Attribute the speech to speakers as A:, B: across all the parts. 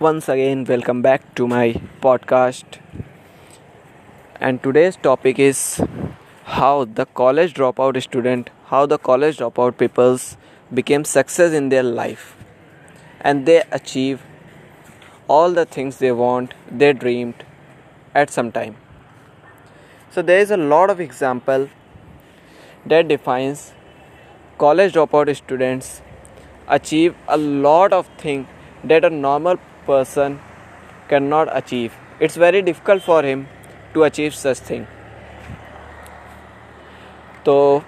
A: once again welcome back to my podcast. And today's topic is how the college dropout student how the college dropout peoples became success in their life. And they achieve all the things they want they dreamed at some time. So there is a lot of example that defines college dropout students achieve a lot of things that a normal person cannot achieve. It's very difficult for him to achieve such thing. So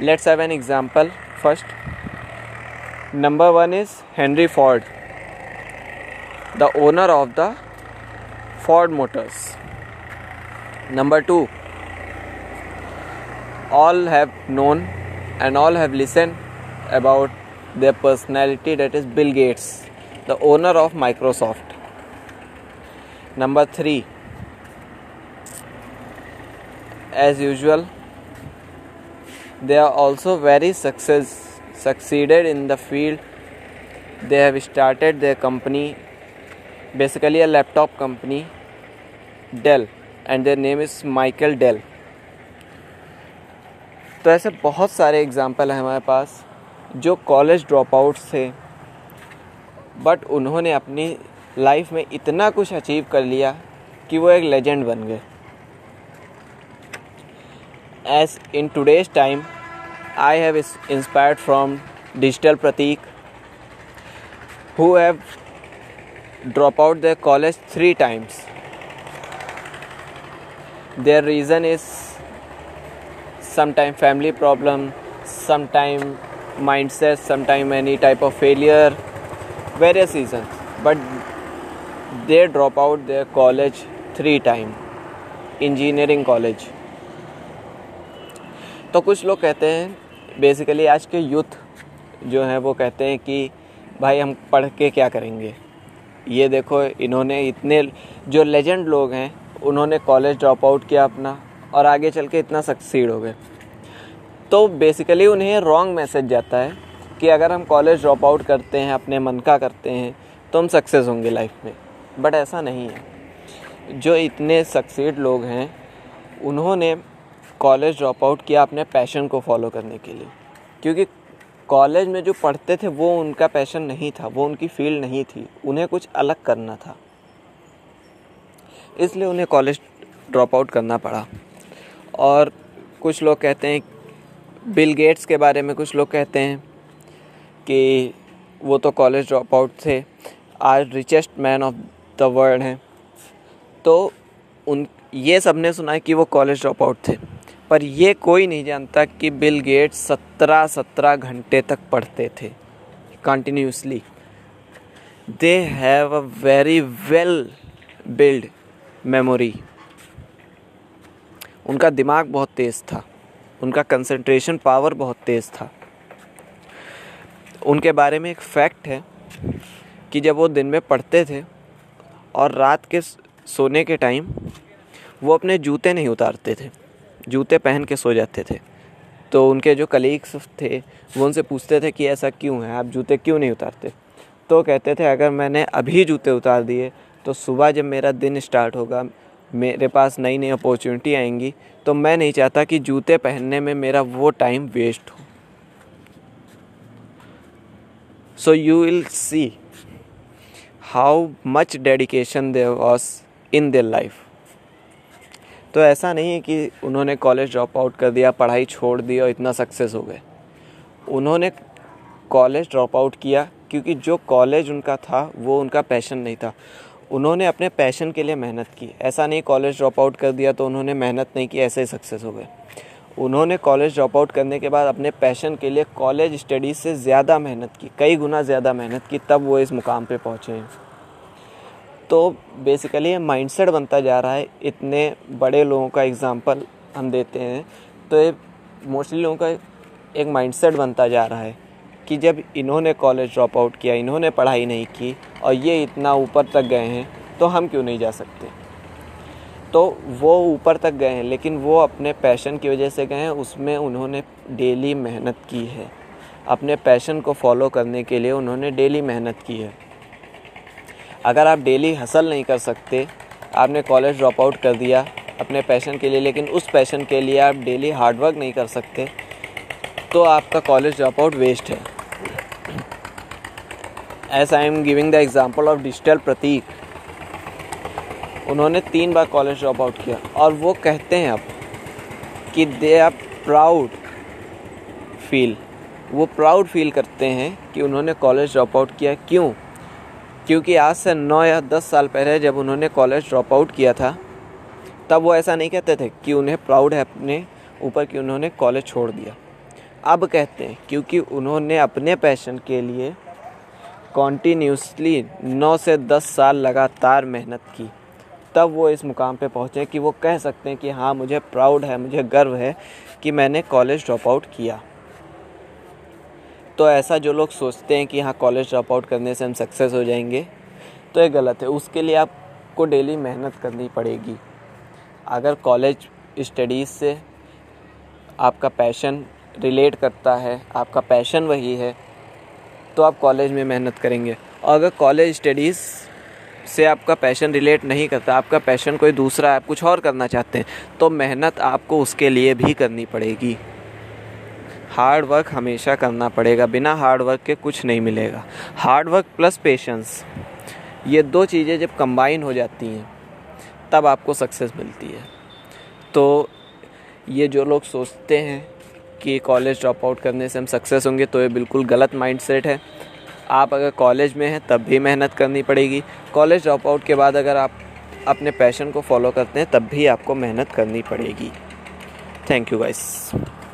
A: let's have an example first. Number 1 is henry ford the owner of the ford motors. Number 2 all have known and all have listened about their personality that is Bill Gates, the owner of Microsoft number three as usual they are also very success succeeded in the field they have started the company basically a laptop company Dell and their name is Michael Dell तो ऐसे बहुत सारे example हैं हमारे पास, जो college dropouts थे but उन्होंने अपनी लाइफ में इतना कुछ अचीव कर लिया कि वो एक लेजेंड बन गए। As in today's time I have inspired from digital Pratik who have drop out the college three times their reason is sometime sometime family problem, sometime mindset, sometime any type of failure. Various reasons, but they drop out their college three time engineering college तो कुछ लोग कहते हैं basically आज के youth जो हैं, वो कहते हैं कि, भाई हम पढ़ के क्या करेंगे? ये देखो, इन्होंने इतने, जो लेजेंड लोग हैं, उन्होंने कॉलेज ड्रॉप आउट किया अपना, और आगे चल के इतना सक्सीड हो गए। तो बेसिकली उन्हें रॉन्ग मैसेज जाता है कि अगर हम कॉलेज ड्रॉप आउट करते हैं, अपने मन का करते हैं तो हम सक्सेस होंगे लाइफ में। बट ऐसा नहीं है। जो इतने सक्सेड लोग हैं, उन्होंने कॉलेज ड्रॉप आउट किया अपने पैशन को फॉलो करने के लिए। क्योंकि कॉलेज में जो पढ़ते थे, वो उनका पैशन नहीं था, वो उनकी फ़ील्ड नहीं थी। उन्हें कुछ अलग करना था। इसलिए उन्हें कॉलेज ड्रॉप आउट करना पड़ा। और कुछ लोग कहते हैं बिल गेट्स के बारे में कुछ लोग कहते हैं। कि वो तो कॉलेज ड्रॉप आउट थे। आज richest man of the world हैं। तो उन, ये सबने सुना कि वो कॉलेज ड्रॉप आउट थे। पर ये कोई नहीं जानता कि बिल गेट्स सत्रह सत्रह घंटे तक पढ़ते थे। Continuously they have a very well build memory उनका दिमाग बहुत तेज़ था। उनका कंसंट्रेशन पावर बहुत तेज़ था। उनके बारे में एक फैक्ट है कि जब वो दिन में पढ़ते थे और रात के सोने के टाइम वो अपने जूते नहीं उतारते थे, जूते पहन के सो जाते थे। तो उनके जो कलीग्स थे, वो उनसे पूछते थे कि ऐसा क्यों है, आप जूते क्यों नहीं उतारते? तो कहते थे, अगर मैंने अभी जूते उतार दिए तो सुबह जब मेरा दिन स्टार्ट होगा, मेरे पास नई नई अपॉर्चुनिटी आएँगी तो मैं नहीं चाहता कि जूते पहनने में मेरा वो टाइम वेस्ट हो। So you will see how much dedication there was in their life तो ऐसा नहीं है कि उन्होंने कॉलेज ड्रॉप आउट कर दिया, पढ़ाई छोड़ दी और इतना सक्सेस हो गए। उन्होंने कॉलेज ड्रॉप आउट किया क्योंकि जो कॉलेज उनका था, वो उनका पैशन नहीं था। उन्होंने अपने पैशन के लिए मेहनत की। ऐसा नहीं कॉलेज ड्रॉप आउट कर दिया तो उन्होंने मेहनत नहीं की, ऐसे ही सक्सेस हो गए। उन्होंने कॉलेज ड्रॉप आउट करने के बाद अपने पैशन के लिए कॉलेज स्टडीज़ से ज़्यादा मेहनत की, कई गुना ज़्यादा मेहनत की, तब वो इस मुकाम पे पहुँचे। हैं तो बेसिकली ये माइंडसेट बनता जा रहा है। इतने बड़े लोगों का एग्ज़ाम्पल हम देते हैं। तो ये मोस्टली लोगों का एक माइंडसेट बनता जा रहा है कि जब इन्होंने कॉलेज ड्रॉप आउट किया, इन्होंने पढ़ाई नहीं की और ये इतना ऊपर तक गए हैं तो हम क्यों नहीं जा सकते? तो वो ऊपर तक गए हैं, लेकिन वो अपने पैशन की वजह से गए हैं। उसमें उन्होंने डेली मेहनत की है। अपने पैशन को फॉलो करने के लिए उन्होंने डेली मेहनत की है। अगर आप डेली हसल नहीं कर सकते, आपने कॉलेज ड्रॉप आउट कर दिया अपने पैशन के लिए, लेकिन उस पैशन के लिए आप डेली हार्डवर्क नहीं कर सकते तो आपका कॉलेज ड्रॉप आउट वेस्ट है। As I am giving the example of digital Pratik उन्होंने तीन बार कॉलेज ड्रॉप आउट किया। और वो कहते हैं अब कि दे आर प्राउड फील वो प्राउड फील करते हैं कि उन्होंने कॉलेज ड्रॉप आउट किया। क्यों? क्योंकि आज से नौ या दस साल पहले जब उन्होंने कॉलेज ड्रॉप आउट किया था, तब वो ऐसा नहीं कहते थे कि उन्हें प्राउड है अपने ऊपर कि उन्होंने कॉलेज छोड़ दिया। अब कहते हैं, क्योंकि उन्होंने अपने पैशन के लिए कॉन्टीन्यूसली नौ से दस साल लगातार मेहनत की। तब वो इस मुकाम पे पहुँचे कि वो कह सकते हैं कि हाँ मुझे प्राउड है, मुझे गर्व है कि मैंने कॉलेज ड्रॉप आउट किया। तो ऐसा जो लोग सोचते हैं कि हाँ कॉलेज ड्रॉप आउट करने से हम सक्सेस हो जाएँगे तो ये गलत है। उसके लिए आपको डेली मेहनत करनी पड़ेगी। अगर कॉलेज स्टडीज़ से आपका पैशन रिलेट करता है, आपका पैशन वही है तो आप कॉलेज में मेहनत करेंगे। और अगर कॉलेज स्टडीज़ से आपका पैशन रिलेट नहीं करता, आपका पैशन कोई दूसरा है, आप कुछ और करना चाहते हैं तो मेहनत आपको उसके लिए भी करनी पड़ेगी। हार्ड वर्क हमेशा करना पड़ेगा, बिना हार्ड वर्क के कुछ नहीं मिलेगा। हार्ड वर्क प्लस पेशेंस ये दो चीज़ें जब कंबाइन हो जाती हैं, तब आपको सक्सेस मिलती है। तो ये जो लोग सोचते हैं कि कॉलेज ड्रॉप आउट करने से हम सक्सेस होंगे तो ये बिल्कुल गलत माइंडसेट है। आप अगर कॉलेज में हैं, तब भी मेहनत करनी पड़ेगी। कॉलेज ड्रॉप आउट के बाद अगर आप अपने पैशन को फॉलो करते हैं, तब भी आपको मेहनत करनी पड़ेगी। Thank you guys.